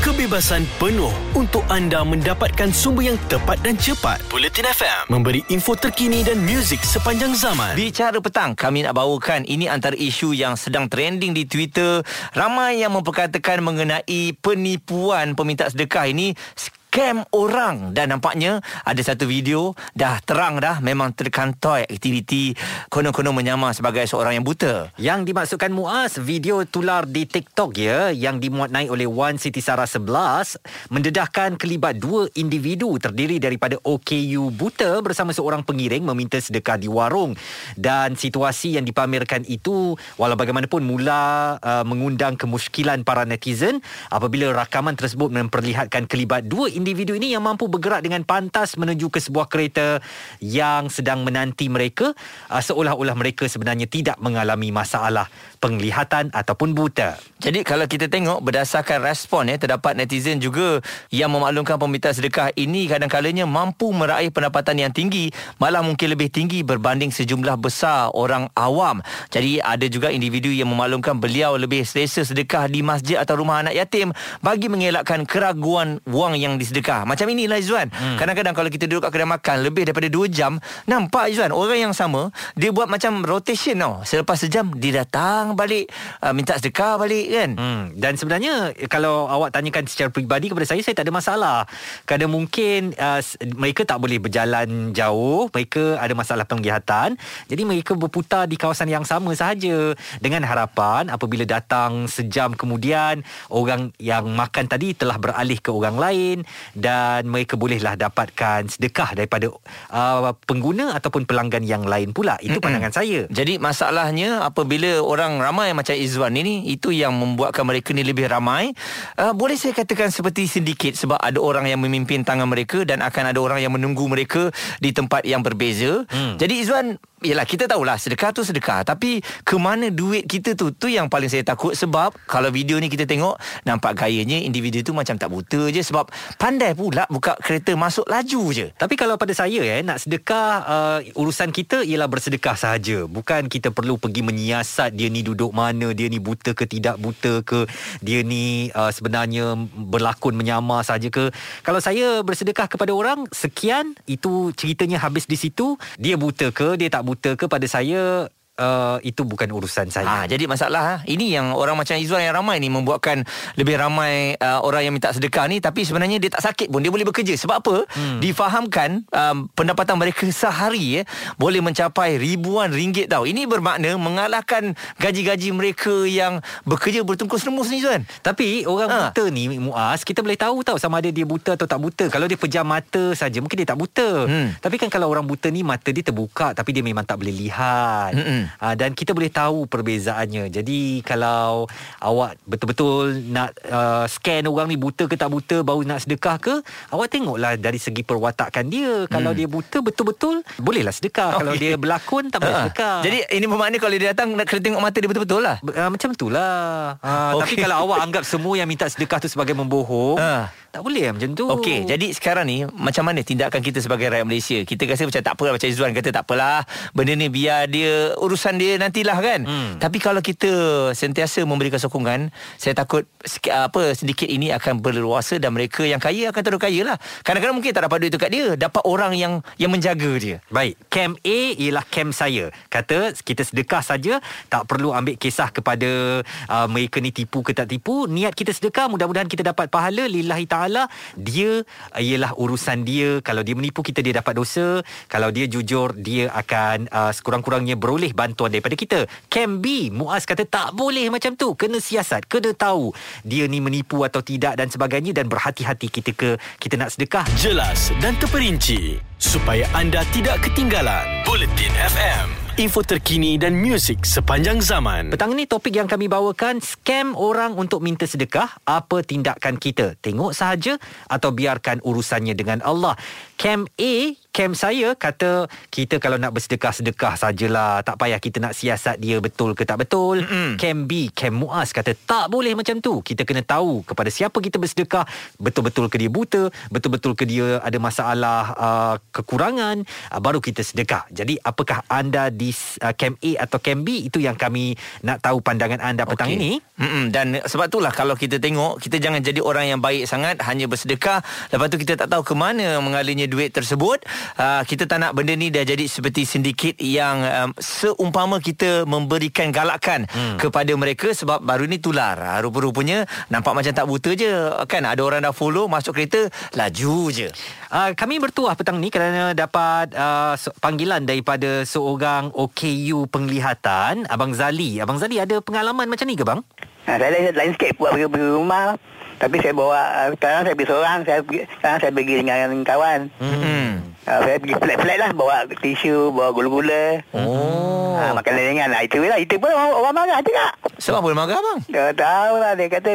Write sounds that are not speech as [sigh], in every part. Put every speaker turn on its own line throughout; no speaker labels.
kebebasan penuh untuk anda mendapatkan sumber yang tepat dan cepat. Bulletin FM memberi info terkini dan muzik sepanjang zaman.
Bicara petang, kami nak bawakan ini antara isu yang sedang trending di Twitter. Ramai yang memperkatakan mengenai penipuan peminta sedekah ini scam orang dan nampaknya ada satu video dah terang dah memang terkantoi aktiviti konon-konon menyamar sebagai seorang yang buta.
Yang dimaksudkan Muaz video tular di TikTok ya yang dimuat naik oleh One City Sara 11 mendedahkan kelibat dua individu terdiri daripada OKU buta bersama seorang pengiring meminta sedekah di warung dan situasi yang dipamerkan itu walau bagaimanapun mula uh, mengundang kemusykilan para netizen apabila rakaman tersebut memperlihatkan kelibat dua individu ini yang mampu bergerak dengan pantas menuju ke sebuah kereta yang sedang menanti mereka uh, seolah-olah mereka sebenarnya tidak mengalami masalah penglihatan ataupun buta.
Jadi kalau kita tengok berdasarkan respon ya terdapat netizen juga yang memaklumkan peminta sedekah ini kadang-kalanya mampu meraih pendapatan yang tinggi malah mungkin lebih tinggi berbanding sejumlah besar orang awam. Jadi ada juga individu yang memaklumkan beliau lebih selesa sedekah di masjid atau rumah anak yatim bagi mengelakkan keraguan wang yang disedekah. Macam inilah Izzuan. Hmm. Kadang-kadang kalau kita duduk kat kedai makan lebih daripada 2 jam, nampak Izzuan orang yang sama dia buat macam rotation tau. Selepas sejam dia datang balik uh, minta sedekah balik kan.
Hmm. Dan sebenarnya kalau awak tanyakan secara peribadi kepada saya saya tak ada masalah. Kerana mungkin uh, mereka tak boleh berjalan jauh, mereka ada masalah penglihatan. Jadi mereka berputar di kawasan yang sama sahaja dengan harapan apabila datang sejam kemudian orang yang makan tadi telah beralih ke orang lain dan mereka bolehlah dapatkan sedekah daripada uh, pengguna ataupun pelanggan yang lain pula. Itu Mm-mm. pandangan saya.
Jadi masalahnya apabila orang ramai macam Izwan ini itu yang membuatkan mereka ni lebih ramai. Uh, boleh saya katakan seperti sindiket sebab ada orang yang memimpin tangan mereka dan akan ada orang yang menunggu mereka di tempat yang berbeza. Hmm. Jadi Izwan Yelah kita tahulah sedekah tu sedekah. Tapi ke mana duit kita tu Tu yang paling saya takut. Sebab Kalau video ni kita tengok Nampak gayanya Individu tu macam tak buta je. Sebab Pandai pula Buka kereta masuk laju je.
Tapi kalau pada saya eh Nak sedekah uh, Urusan kita Ialah bersedekah sahaja. Bukan kita perlu pergi menyiasat Dia ni duduk mana Dia ni buta ke tidak buta ke Dia ni uh, sebenarnya Berlakon menyamar sahaja ke. Kalau saya bersedekah kepada orang Sekian Itu ceritanya habis di situ. Dia buta ke Dia tak buta ke pada saya uh, itu bukan urusan saya.
Ha, jadi masalah ha? ini yang orang macam Izwan yang ramai ni membuatkan lebih ramai uh, orang yang minta sedekah ni tapi sebenarnya dia tak sakit pun dia boleh bekerja. Sebab apa? Hmm. Difahamkan um, pendapatan mereka sehari ya boleh mencapai ribuan ringgit tau. Ini bermakna mengalahkan gaji-gaji mereka yang bekerja bertungkus remus ni Izwan.
Tapi orang ha. buta ni Muaz kita boleh tahu tau sama ada dia buta atau tak buta. Kalau dia pejam mata saja mungkin dia tak buta. Hmm. Tapi kan kalau orang buta ni mata dia terbuka tapi dia memang tak boleh lihat. Hmm. Uh, dan kita boleh tahu perbezaannya. Jadi kalau awak betul-betul nak uh, scan orang ni buta ke tak buta baru nak sedekah ke, awak tengoklah dari segi perwatakan dia. Kalau hmm. dia buta betul-betul bolehlah sedekah. Okay. Kalau dia berlakon tak boleh uh, sedekah.
Jadi ini bermakna kalau dia datang nak kena tengok mata dia betul-betul lah.
Uh, macam itulah. Uh, okay. Tapi kalau awak anggap semua yang minta sedekah tu sebagai membohong, uh. Tak boleh macam tu.
Okey, jadi sekarang ni macam mana tindakan kita sebagai rakyat Malaysia? Kita rasa macam tak apa macam Izzuan kata tak apalah. Benda ni biar dia urusan dia nantilah kan. Hmm. Tapi kalau kita sentiasa memberikan sokongan, saya takut apa sedikit ini akan berluasa dan mereka yang kaya akan terus kaya lah. Kadang-kadang mungkin tak dapat duit tu kat dia, dapat orang yang yang menjaga dia.
Baik, camp A ialah camp saya. Kata kita sedekah saja, tak perlu ambil kisah kepada uh, mereka ni tipu ke tak tipu. Niat kita sedekah, mudah-mudahan kita dapat pahala lillahi ta'ala Taala dia ialah urusan dia. Kalau dia menipu kita dia dapat dosa. Kalau dia jujur dia akan uh, sekurang-kurangnya beroleh bantuan daripada kita. Can be Muaz kata tak boleh macam tu. Kena siasat kena tahu dia ni menipu atau tidak dan sebagainya dan berhati-hati kita ke kita nak sedekah.
Jelas dan terperinci supaya anda tidak ketinggalan. Bulletin FM info terkini dan muzik sepanjang zaman.
Petang ini topik yang kami bawakan scam orang untuk minta sedekah. Apa tindakan kita? Tengok sahaja atau biarkan urusannya dengan Allah. Cam A Kem saya kata kita kalau nak bersedekah-sedekah sajalah. Tak payah kita nak siasat dia betul ke tak betul.
Mm-mm.
Kem B, Kem Muaz kata tak boleh macam tu. Kita kena tahu kepada siapa kita bersedekah. Betul-betul ke dia buta, betul-betul ke dia ada masalah uh, kekurangan, uh, baru kita sedekah. Jadi apakah anda di uh, Kem A atau Kem B? Itu yang kami nak tahu pandangan anda petang ini.
Mm-mm. Dan sebab itulah kalau kita tengok kita jangan jadi orang yang baik sangat hanya bersedekah lepas tu kita tak tahu ke mana mengalirnya duit tersebut uh, kita tak nak benda ni dah jadi seperti sindiket yang um, seumpama kita memberikan galakan hmm. kepada mereka sebab baru ni tular uh, rupa-rupanya nampak macam tak buta je kan ada orang dah follow masuk kereta laju je
Uh, kami bertuah petang ni kerana dapat uh, panggilan daripada seorang OKU penglihatan, Abang Zali. Abang Zali ada pengalaman macam ni ke bang?
Ha, saya lain, lain sikit buat pergi rumah. Tapi saya bawa, uh, sekarang saya pergi seorang, saya pergi, sekarang saya pergi dengan kawan.
hmm.
Uh, saya pergi flat-flat lah, bawa tisu, bawa gula-gula.
oh
Ha, makan ringan lah. Itu lah. Itu pun orang, orang marah juga.
sebab dia marah bang
Dia tahu lah. Dia kata,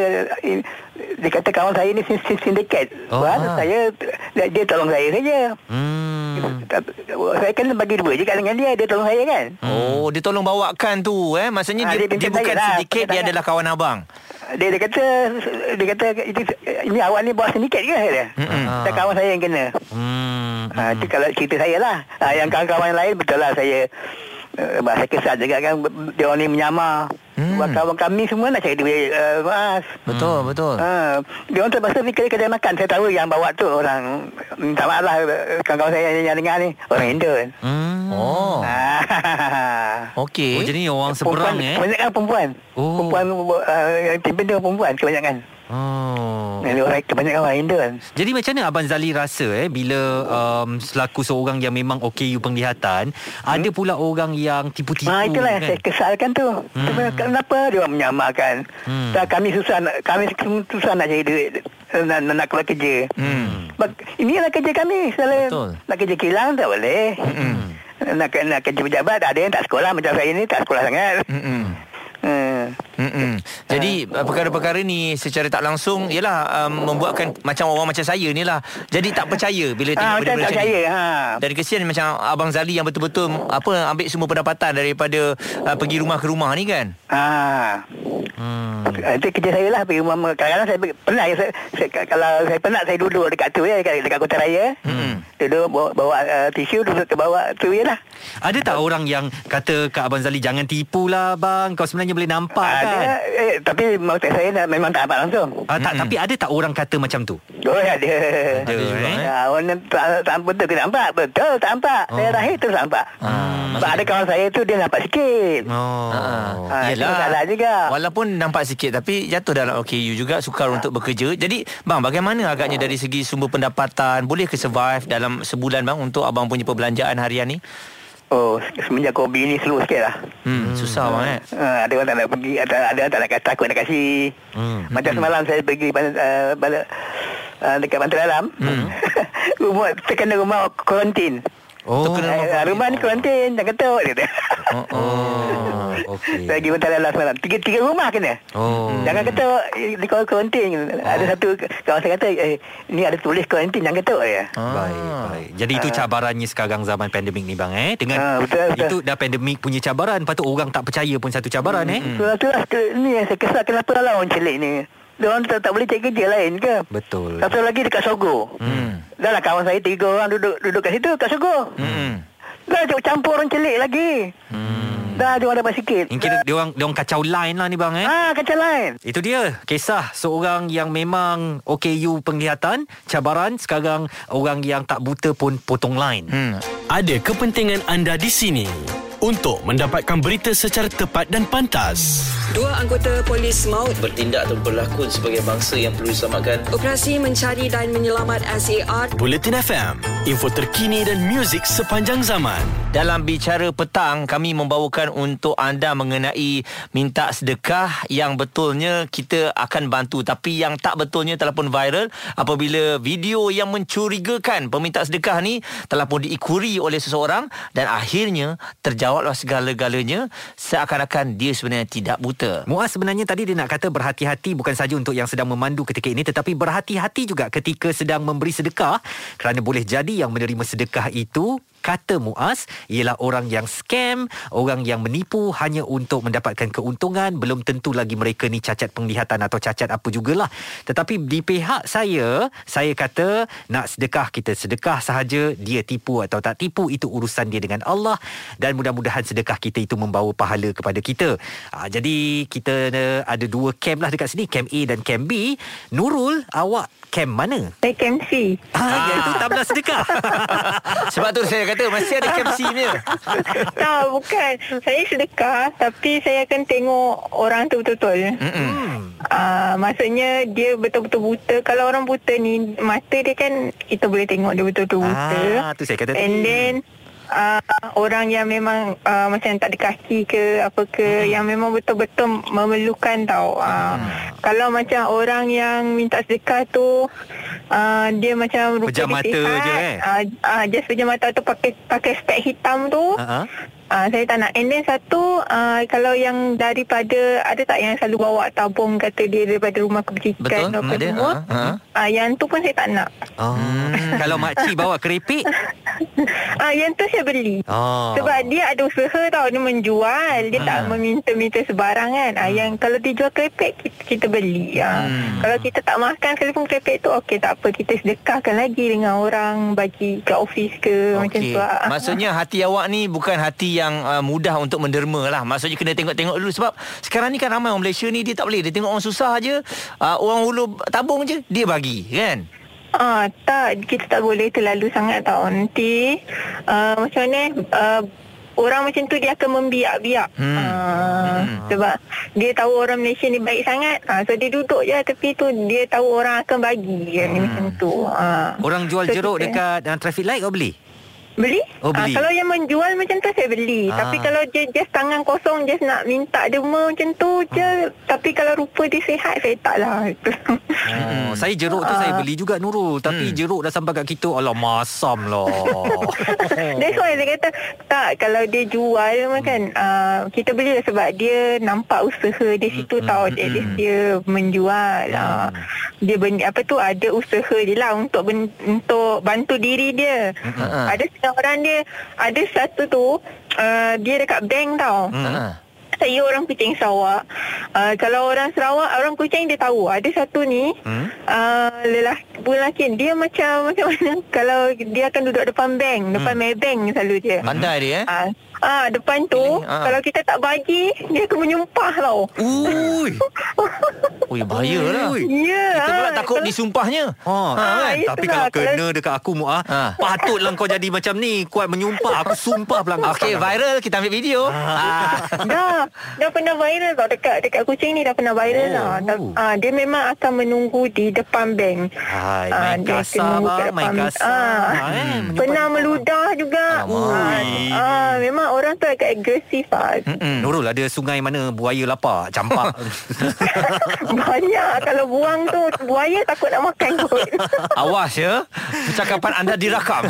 dia kata kawan saya ni sin- sin- sindiket.
Oh,
Oh,
ah.
saya, dia, dia tolong saya saja.
Hmm.
Tak- Saya kan bagi dua juga dengan dia. Dia tolong saya kan.
Oh, dia tolong bawakan tu eh. Maksudnya
Ah,
dia,
dia
dia, bukan
lah,
sedikit, dia adalah kawan abang.
Dia, dia kata dia kata itu ini awak ni bawa sindiket ke dia. Tak kawan saya yang kena.
Hmm.
Ha, itu kalau cerita saya lah. Ha, yang kawan-kawan lain betul lah saya uh, saya kesal juga kan dia orang ni menyamar.
Hmm.
Hmm. Kawan kami semua nak cari duit uh, mas.
Betul, betul.
Ha, dia orang terpaksa pergi kedai, kedai makan. Saya tahu yang bawa tu orang minta maaf lah uh, kawan-kawan saya yang, yang dengar ni orang Indon.
Hmm.
Oh, [laughs]
Ha.
okey.
Oh, jadi orang seberang
perempuan,
eh?
Kebanyakan perempuan.
Oh.
Perempuan uh, pimpin dia perempuan kebanyakan.
Oh.
Yang orang kebanyakan orang Indon.
Jadi macam mana Abang Zali rasa eh bila um, selaku seorang yang memang OKU penglihatan, hmm? ada pula orang yang tipu-tipu
Ha, itulah yang
kan?
saya kesalkan tu. Hmm. Kenapa dia orang menyamarkan?
Hmm.
Hmm. kami susah nak, kami susah nak cari duit nak, nak, nak keluar kerja.
Hmm.
Bak- Inilah kerja kami. Selalu
Betul.
nak kerja kilang tak boleh.
Mm-mm.
Nak, nak kerja pejabat ada yang tak sekolah macam saya ni tak sekolah sangat.
Mm-mm.
Hmm.
Mm-mm. Jadi uh, perkara-perkara ni secara tak langsung ialah um, membuatkan macam orang macam saya ni lah. Jadi tak percaya bila tengok
Ah, macam
benda-benda
tak
macam
percaya.
ni.
Ha.
Dan kesian macam Abang Zali yang betul-betul apa ambil semua pendapatan daripada uh, pergi rumah ke rumah ni kan.
Ha.
Hmm.
Itu kerja saya lah pergi rumah Kadang-kadang saya pernah saya, saya, Kalau saya penat saya duduk dekat tu ya Dekat, dekat Kota Raya
Hmm.
Duduk bawa, bawa uh, tisu Duduk ke bawah tu je lah
Ada tak orang yang kata Kak Abang Zali jangan tipu lah bang, kau sebenarnya boleh nampak
Ada
kan?
eh, Tapi maksud saya nak- memang tak nampak langsung
Ah, tak,
Mm-mm.
tapi ada tak orang kata macam tu?
Oh ada
Ada,
juga,
eh?
Ya, orang tak, tak betul ke nampak Betul tak nampak
Oh.
Saya rahir tu nampak
Ah,
Sebab ada kawan saya tu Dia nampak sikit
Oh.
Ah, itu masalah juga.
Walaupun nampak sikit tapi jatuh dalam OKU juga sukar untuk bekerja. Jadi bang bagaimana agaknya dari segi sumber pendapatan boleh ke survive dalam sebulan bang untuk abang punya perbelanjaan harian ni?
Oh semenjak COVID ni slow sikit lah
Hmm, susah bang eh.
Uh, ada orang tak nak pergi ada, ada orang tak nak kata takut nak kasih
Hmm.
macam semalam saya pergi uh, bala, uh, dekat Pantai Dalam
Hmm. [laughs]
rumah terkena rumah kuarantin
Oh.
Terkena rumah
uh, rumah ni kuarantin jangan ketuk dia
Oh, oh. [laughs]
Oh, okey.
saya pergi Pantai Dalam semalam tiga, tiga rumah kena
Oh.
Jangan ketuk eh, di kuarantin. Ada satu kawan saya kata eh ni ada tulis kuarantin jangan ketuk ya.
Ah.
Baik, baik. Jadi itu cabarannya sekarang zaman pandemik ni bang eh. Dengan
Ah, betul, betul.
itu dah pandemik punya cabaran, lepas tu orang tak percaya pun satu cabaran eh.
Hmm. Tu lah ke- ni yang saya kesal kenapa lah orang celik ni. Dia orang tak, tak boleh cari kerja lain ke?
Betul.
Satu lagi dekat Sogo.
Hmm.
Dah lah kawan saya tiga orang duduk duduk kat situ kat Sogo.
Hmm.
Dah campur orang celik lagi.
Hmm.
Dah dia orang dapat sikit.
Mungkin dia orang dia orang kacau line lah ni bang eh.
Ah kacau lain.
Itu dia kisah seorang yang memang OKU penglihatan, cabaran sekarang orang yang tak buta pun potong line.
Hmm.
Ada kepentingan anda di sini untuk mendapatkan berita secara tepat dan pantas.
Dua anggota polis maut
Bertindak atau berlakon sebagai bangsa yang perlu diselamatkan.
operasi mencari dan menyelamat SAR
Bulletin FM, info terkini dan muzik sepanjang zaman.
Dalam bicara petang kami membawakan untuk anda mengenai minta sedekah yang betulnya kita akan bantu tapi yang tak betulnya telah pun viral apabila video yang mencurigakan peminta sedekah ni telah pun diikuri oleh seseorang dan akhirnya terjawab lawatlah segala-galanya seakan-akan dia sebenarnya tidak buta.
Muaz sebenarnya tadi dia nak kata berhati-hati bukan saja untuk yang sedang memandu ketika ini tetapi berhati-hati juga ketika sedang memberi sedekah kerana boleh jadi yang menerima sedekah itu kata Muaz ialah orang yang scam, orang yang menipu hanya untuk mendapatkan keuntungan, belum tentu lagi mereka ni cacat penglihatan atau cacat apa jugalah. Tetapi di pihak saya, saya kata nak sedekah kita sedekah sahaja, dia tipu atau tak tipu itu urusan dia dengan Allah dan mudah-mudahan sedekah kita itu membawa pahala kepada kita. Ha, jadi kita uh, ada dua camp lah dekat sini, camp A dan camp B. Nurul, awak camp mana?
Saya KMC.
Ah, iaitu tabla sedekah. [laughs]
Sebab tu saya kata masih ada KFC punya. [laughs]
tak, bukan. Saya sedekah tapi saya akan tengok orang tu betul-betul.
Mm-mm.
Uh, maksudnya dia betul-betul buta. Kalau orang buta ni, mata dia kan kita boleh tengok dia betul-betul buta.
Ah, tu saya kata
And
tadi.
then uh, orang yang memang uh, macam tak ada kaki ke apa ke hmm. yang memang betul-betul memerlukan tau. Uh, hmm. Kalau macam orang yang minta sedekah tu uh, dia macam rupa
Pejam
dia
mata
sihat,
je, eh?
Uh, uh, just pejam mata tu pakai pakai spek hitam tu.
Ha-ha.
Ah, saya tak nak. And then satu, ah, kalau yang daripada, ada tak yang selalu bawa tabung kata dia daripada rumah kebajikan
Betul,
apa
ada,
semua.
ah, ah.
Ah, yang tu pun saya tak nak.
Oh. [laughs] Kalau makcik bawa keripik? [laughs] [laughs]
Ah, yang tu saya beli.
Oh.
Sebab dia ada usaha tau Dia menjual Dia tak
Ah.
meminta-minta sebarang kan ah, Yang kalau dia jual kerepek Kita, kita beli ah.
Hmm.
Kalau kita tak makan Sekalipun kerepek tu Okey tak apa Kita sedekahkan lagi Dengan orang Bagi kat office ke Macam
Okey.
tu ah.
Maksudnya hati awak ni bukan hati yang uh, mudah untuk menderma lah. Maksudnya kena tengok-tengok dulu sebab sekarang ni kan ramai orang Malaysia ni dia tak boleh. Dia tengok orang susah je, uh, orang hulu tabung je, dia bagi kan?
Ah, tak, kita tak boleh terlalu sangat tau. Nanti uh, macam mana uh, orang macam tu dia akan membiak-biak.
Hmm.
Ah, sebab dia tahu orang Malaysia ni baik sangat. Ah, so dia duduk je tepi tu dia tahu orang akan bagi kan macam tu. Ah.
Orang jual
So,
jeruk
kita-
dekat uh, traffic light kau beli?
Beli?
Oh, beli.
Ah, kalau yang menjual macam tu saya beli.
Ah.
Tapi kalau dia just tangan kosong just nak minta derma macam tu je. Tapi kalau rupa dia sihat saya tak lah.
Oh, [laughs] saya jeruk tu saya beli juga Nurul Tapi jeruk dah sampai kat kita Alah masam lah [laughs]
That's why saya kata tak kalau dia jual kan uh, kita beli lah sebab dia nampak usaha di situ
Mm,
tau
mm,
dia,
mm.
dia menjual uh, dia ben, apa tu ada usaha dia lah untuk ben, untuk bantu diri dia
Mm.
ada setengah orang dia ada satu tu uh, dia dekat bank tau
Ha.
saya orang Kuching Sarawak. Uh, kalau orang Sarawak, orang Kuching dia tahu. Ada satu ni,
Hmm?
uh, lelaki, lelaki dia macam [laughs] macam mana kalau dia akan duduk depan bank, depan
Hmm.
Maybank selalu dia.
Pandai dia eh.
Ah, ah depan tu
ah.
kalau kita tak bagi dia akan menyumpah tau.
Ui [laughs]
Ui bahaya lah.
Ya.
Kita pula
ah,
takut
kalau-
disumpahnya.
Ha,
Ah,
kan?
itulah.
Tapi kalau
Kalau-
kena dekat aku Muah,
Ha.
patutlah kau jadi macam ni, kuat menyumpah. Aku sumpah pula kau.
Okey, viral kita ambil video. Ah.
dah dah pernah viral tau dekat dekat kucing ni dah pernah viral
Oh.
lah. Ah, dia memang akan menunggu di depan bank.
Hai,
Ah,
main kasar main kasar.
Ah.
eh, menyumpah-
Pernah meludah juga. Ah, ah, memang orang tu agak agresif lah.
Mm-mm.
Nurul ada sungai mana buaya lapar, campak. [laughs] [laughs]
Banyak kalau buang tu buaya takut nak makan kot. [laughs]
Awas ya Percakapan anda dirakam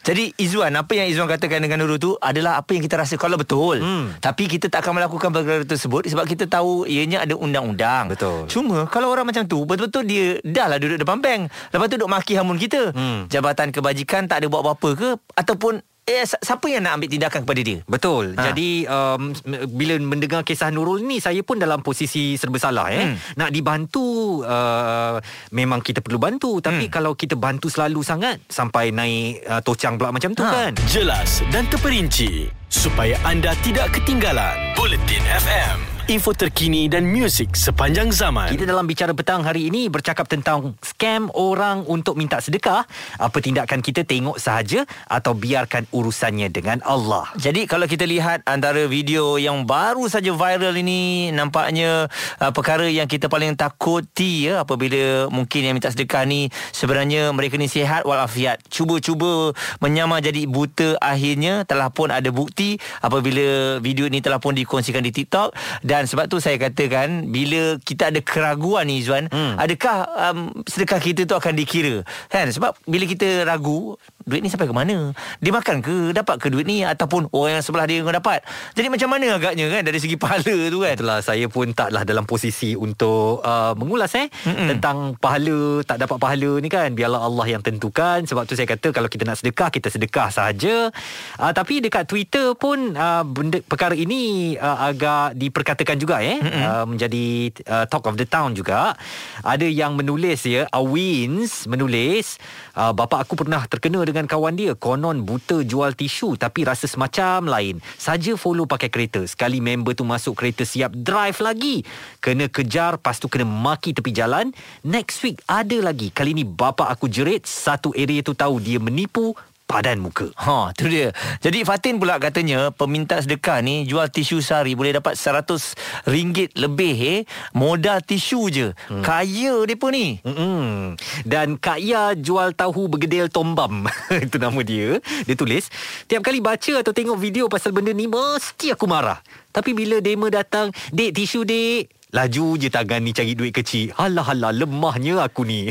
Jadi Izzuan Apa yang Izzuan katakan dengan Nurul tu Adalah apa yang kita rasa Kalau betul
Hmm.
Tapi kita tak akan melakukan perkara tersebut Sebab kita tahu Ianya ada undang-undang
Betul.
Cuma Kalau orang macam tu Betul-betul dia Dah lah duduk depan bank Lepas tu duduk maki hamun kita
Hmm.
Jabatan kebajikan Tak ada buat apa-apa ke Ataupun eh, si- Siapa yang nak ambil tindakan kepada dia
Betul.
Ha.
Jadi um, bila mendengar kisah Nurul ni saya pun dalam posisi serba salah eh.
Hmm.
Nak dibantu uh, memang kita perlu bantu tapi
Hmm.
kalau kita bantu selalu sangat sampai naik uh, tocang pula macam tu
Ha.
kan.
Jelas dan terperinci supaya anda tidak ketinggalan. Bulletin FM, info terkini dan muzik sepanjang zaman.
Kita dalam bicara petang hari ini bercakap tentang scam orang untuk minta sedekah. Apa tindakan kita tengok sahaja atau biarkan urusannya dengan Allah.
Jadi kalau kita lihat antara video yang baru saja viral ini nampaknya uh, perkara yang kita paling takuti ya apabila mungkin yang minta sedekah ni sebenarnya mereka ni sihat walafiat. Cuba-cuba menyamar jadi buta akhirnya telah pun ada bukti apabila video ini telah pun dikongsikan di TikTok dan sebab tu saya katakan bila kita ada keraguan ni Zuan
Hmm.
adakah um, sedekah kita tu akan dikira kan sebab bila kita ragu duit ni sampai ke mana? Dia makan ke? Dapat ke duit ni? Ataupun orang yang sebelah dia yang dapat? Jadi macam mana agaknya kan? Dari segi pahala tu kan?
Itulah saya pun taklah dalam posisi untuk uh, mengulas eh Mm-mm. tentang pahala tak dapat pahala ni kan? Biarlah Allah yang tentukan. Sebab tu saya kata kalau kita nak sedekah kita sedekah saja uh, tapi dekat Twitter pun uh, benda perkara ini uh, agak diperkatakan juga eh. Uh, menjadi uh, talk of the town juga. Ada yang menulis ya Awins menulis uh, bapa aku pernah terkena dengan kawan dia konon buta jual tisu tapi rasa semacam lain. Saja follow pakai kereta. Sekali member tu masuk kereta siap drive lagi. Kena kejar lepas tu kena maki tepi jalan. Next week ada lagi. Kali ni bapa aku jerit. Satu area tu tahu dia menipu padan muka.
Ha, tu dia. Jadi Fatin pula katanya peminta sedekah ni jual tisu sehari boleh dapat RM100 lebih eh. Modal tisu je. Hmm. Kaya depa ni.
Hmm. Dan Kak Ya jual tahu bergedil tombam. [laughs] Itu nama dia. Dia tulis, tiap kali baca atau tengok video pasal benda ni mesti aku marah. Tapi bila demo datang, dek tisu dek. Laju je tangan ni cari duit kecil. Halah halah lemahnya aku ni.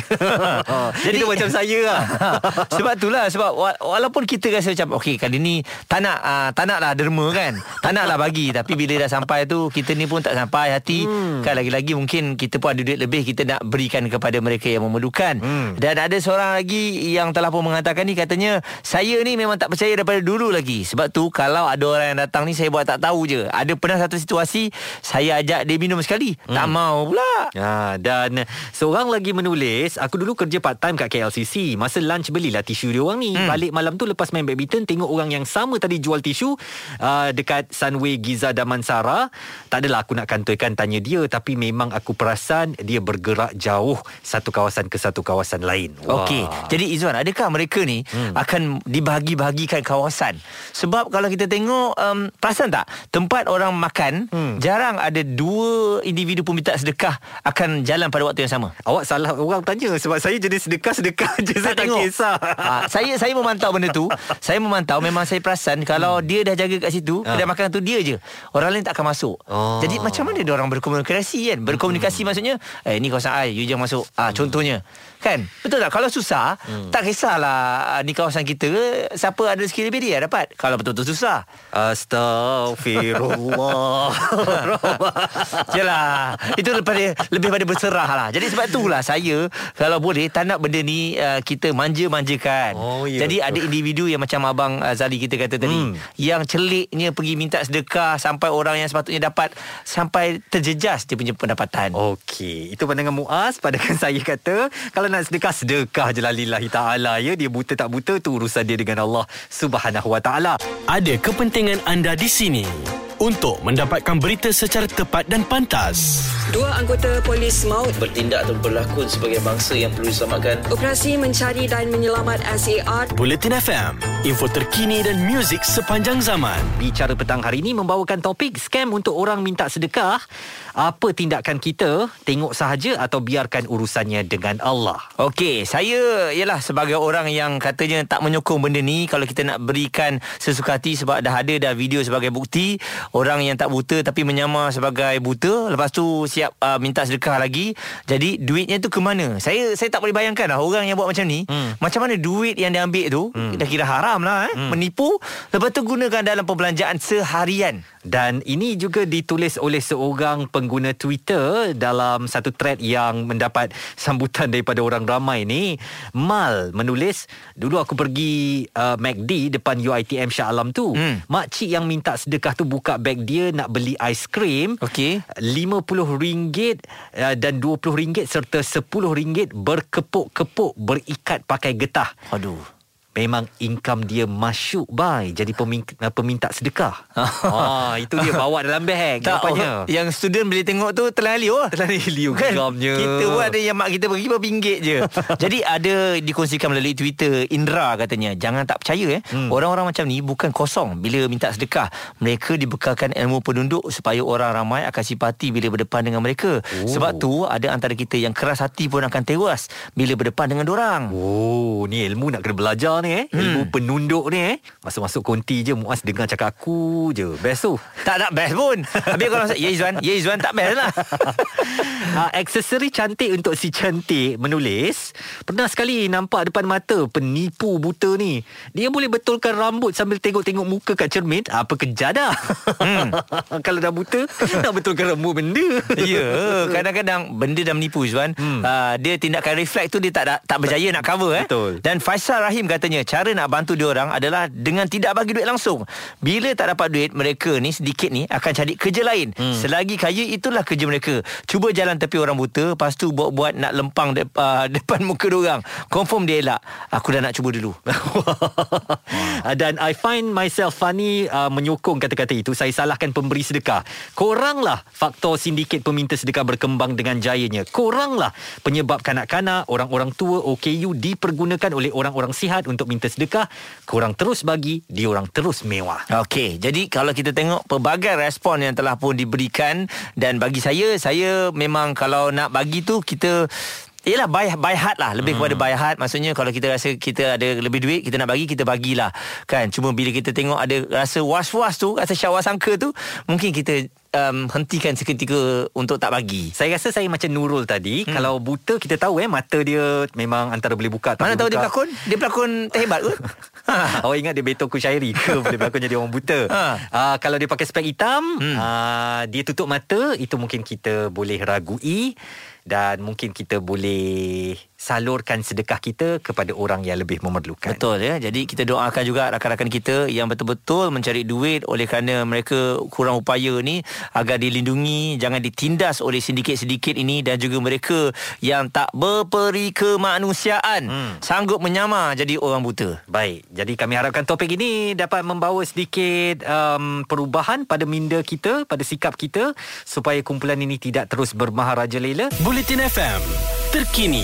[laughs] Jadi Itu macam saya lah. [laughs]
sebab itulah sebab walaupun kita rasa macam okey kali ni tak nak uh, tak naklah derma kan. Tak naklah bagi tapi bila dah sampai tu kita ni pun tak sampai hati. Hmm. Kan lagi-lagi mungkin kita pun ada duit lebih kita nak berikan kepada mereka yang memerlukan. Hmm. Dan ada seorang lagi yang telah pun mengatakan ni katanya saya ni memang tak percaya daripada dulu lagi. Sebab tu kalau ada orang yang datang ni saya buat tak tahu je. Ada pernah satu situasi saya ajak dia minum sekali sekali hmm. Tak mau pula.
Ha, Dan Seorang lagi menulis Aku dulu kerja part time kat KLCC Masa lunch belilah tisu dia orang ni. Hmm. Balik malam tu Lepas main badminton Tengok orang yang sama tadi Jual tisu uh, Dekat Sunway Giza Damansara. Tak adalah aku nak kantoi Tanya dia Tapi memang aku perasan Dia bergerak jauh Satu kawasan ke satu kawasan lain.
Okey. Jadi Izzuan Adakah mereka ni hmm. Akan dibahagi-bahagikan kawasan? Sebab kalau kita tengok um, Perasan tak? Tempat orang makan hmm. Jarang ada dua individu peminta sedekah akan jalan pada waktu yang sama.
Awak salah orang tanya sebab saya jenis sedekah-sedekah [laughs] je saya tak kisah.
Ha, saya saya memantau benda tu. saya memantau memang saya perasan kalau hmm. dia dah jaga kat situ, ha. kedai makan tu dia je. Orang lain tak akan masuk. Oh. Jadi macam mana dia orang berkomunikasi kan? Berkomunikasi hmm. maksudnya, eh ni kawasan ai, you jangan masuk. Ah ha, contohnya. Kan? Betul tak? Kalau susah, hmm. tak kisahlah ni kawasan kita siapa ada rezeki lebih dia dapat. Kalau betul-betul susah.
Astagfirullah. [laughs] [laughs]
Yalah, [laughs] itu lebih pada lebih pada berserah lah. Jadi sebab itulah saya kalau boleh tak nak benda ni uh, kita manja-manjakan. Oh, ya, Jadi betul. ada individu yang macam abang uh, Zali kita kata tadi hmm. yang celiknya pergi minta sedekah sampai orang yang sepatutnya dapat sampai terjejas dia punya pendapatan.
Okey, itu pandangan Muaz padakan saya kata kalau nak sedekah sedekah je lah lillahi taala ya dia buta tak buta tu urusan dia dengan Allah Subhanahu wa taala
ada kepentingan anda di sini untuk mendapatkan berita secara tepat dan pantas.
Dua anggota polis maut
bertindak atau berlakon sebagai bangsa yang perlu diselamatkan.
Operasi mencari dan menyelamat SAR.
Bulletin FM, info terkini dan muzik sepanjang zaman.
Bicara petang hari ini membawakan topik scam untuk orang minta sedekah. Apa tindakan kita? Tengok sahaja atau biarkan urusannya dengan Allah?
Okey, saya ialah sebagai orang yang katanya tak menyokong benda ni kalau kita nak berikan sesuka hati sebab dah ada dah video sebagai bukti orang yang tak buta tapi menyamar sebagai buta lepas tu siap uh, minta sedekah lagi jadi duitnya tu ke mana saya saya tak boleh bayangkan lah orang yang buat macam ni hmm. macam mana duit yang dia ambil tu hmm. dah kira haram lah eh? hmm. menipu lepas tu gunakan dalam perbelanjaan seharian
dan ini juga ditulis oleh seorang pengguna Twitter dalam satu thread yang mendapat sambutan daripada orang ramai ni. Mal menulis, dulu aku pergi uh, MACD depan UITM Shah Alam tu. Hmm. Makcik yang minta sedekah tu buka beg dia nak beli aiskrim.
Okay.
RM50 uh, dan RM20 serta RM10 berkepuk-kepuk berikat pakai getah.
Aduh
memang income dia masuk bai jadi peminta, peminta sedekah. [laughs] ah itu dia bawa dalam beg tak,
apa Yang student boleh tengok tu telah liu lah.
Telah [laughs] liu kan? geramnya.
Kita buat ada yang mak kita pergi berapa ringgit je. [laughs] jadi ada dikongsikan melalui Twitter Indra katanya jangan tak percaya eh. Hmm. Orang-orang macam ni bukan kosong bila minta sedekah. Mereka dibekalkan ilmu penduduk supaya orang ramai akan simpati bila berdepan dengan mereka. Oh. Sebab tu ada antara kita yang keras hati pun akan tewas bila berdepan dengan orang.
Oh, ni ilmu nak kena belajar ni ni eh. Ilmu penunduk ni eh. Masuk-masuk konti je Muaz dengar cakap aku je. Best tu.
Tak nak best pun Habis kalau Ya Izwan Ya Izwan tak best lah
uh, [laughs] aksesori cantik untuk si cantik menulis. Pernah sekali nampak depan mata penipu buta ni. Dia boleh betulkan rambut sambil tengok-tengok muka kat cermin. Apa kejar dah. Hmm. [laughs] Kalau dah buta, [laughs] nak betulkan rambut benda.
Ya Kadang-kadang Benda dah menipu Izwan hmm. uh, Dia tindakan reflect tu Dia tak tak, berjaya nak cover eh.
Betul.
Dan Faisal Rahim katanya Cara nak bantu dia orang Adalah dengan tidak bagi duit langsung Bila tak dapat duit Mereka ni sedikit ni Akan cari kerja lain hmm. Selagi kaya Itulah kerja mereka Cuba jalan tepi orang buta Lepas tu buat-buat Nak lempang de, uh, [laughs] Depan muka dia orang Confirm dia elak Aku dah nak cuba dulu [laughs]
Ah, Dan I find myself funny uh, menyokong kata-kata itu. Saya salahkan pemberi sedekah. Koranglah faktor sindiket peminta sedekah berkembang dengan jayanya. Koranglah penyebab kanak-kanak, orang-orang tua OKU dipergunakan oleh orang-orang sihat untuk minta sedekah. Korang terus bagi, diorang terus mewah.
Okey, jadi kalau kita tengok pelbagai respon yang telah pun diberikan dan bagi saya saya memang kalau nak bagi tu kita Yelah by, by heart lah. Lebih hmm. kepada by heart. Maksudnya kalau kita rasa Kita ada lebih duit Kita nak bagi Kita bagilah. Kan? Cuma bila kita tengok Ada rasa was-was tu Rasa syawal sangka tu Mungkin kita um, Hentikan seketika Untuk tak bagi.
Saya rasa saya macam Nurul tadi hmm. Kalau buta kita tahu eh Mata dia memang antara boleh buka tak
Mana
boleh
tahu dia
buka.
pelakon? Dia pelakon terhebat ke [laughs] [laughs]
Awak ingat dia Beto Kushairi ke [laughs] Boleh berlakon jadi orang buta
Ha.
uh, Kalau dia pakai spek hitam hmm. uh, Dia tutup mata Itu mungkin kita boleh ragui Dan mungkin kita boleh Salurkan sedekah kita Kepada orang yang lebih memerlukan
Betul ya. Jadi kita doakan juga rakan-rakan kita yang betul-betul mencari duit oleh kerana mereka kurang upaya ni agar dilindungi, jangan ditindas oleh sindiket-sindiket ini dan juga mereka yang tak berperi kemanusiaan hmm. sanggup menyamar jadi orang buta.
Baik, jadi kami harapkan topik ini dapat membawa sedikit um, perubahan pada minda kita, pada sikap kita supaya kumpulan ini tidak terus bermaharaja lela.
Bulletin FM. Terkini,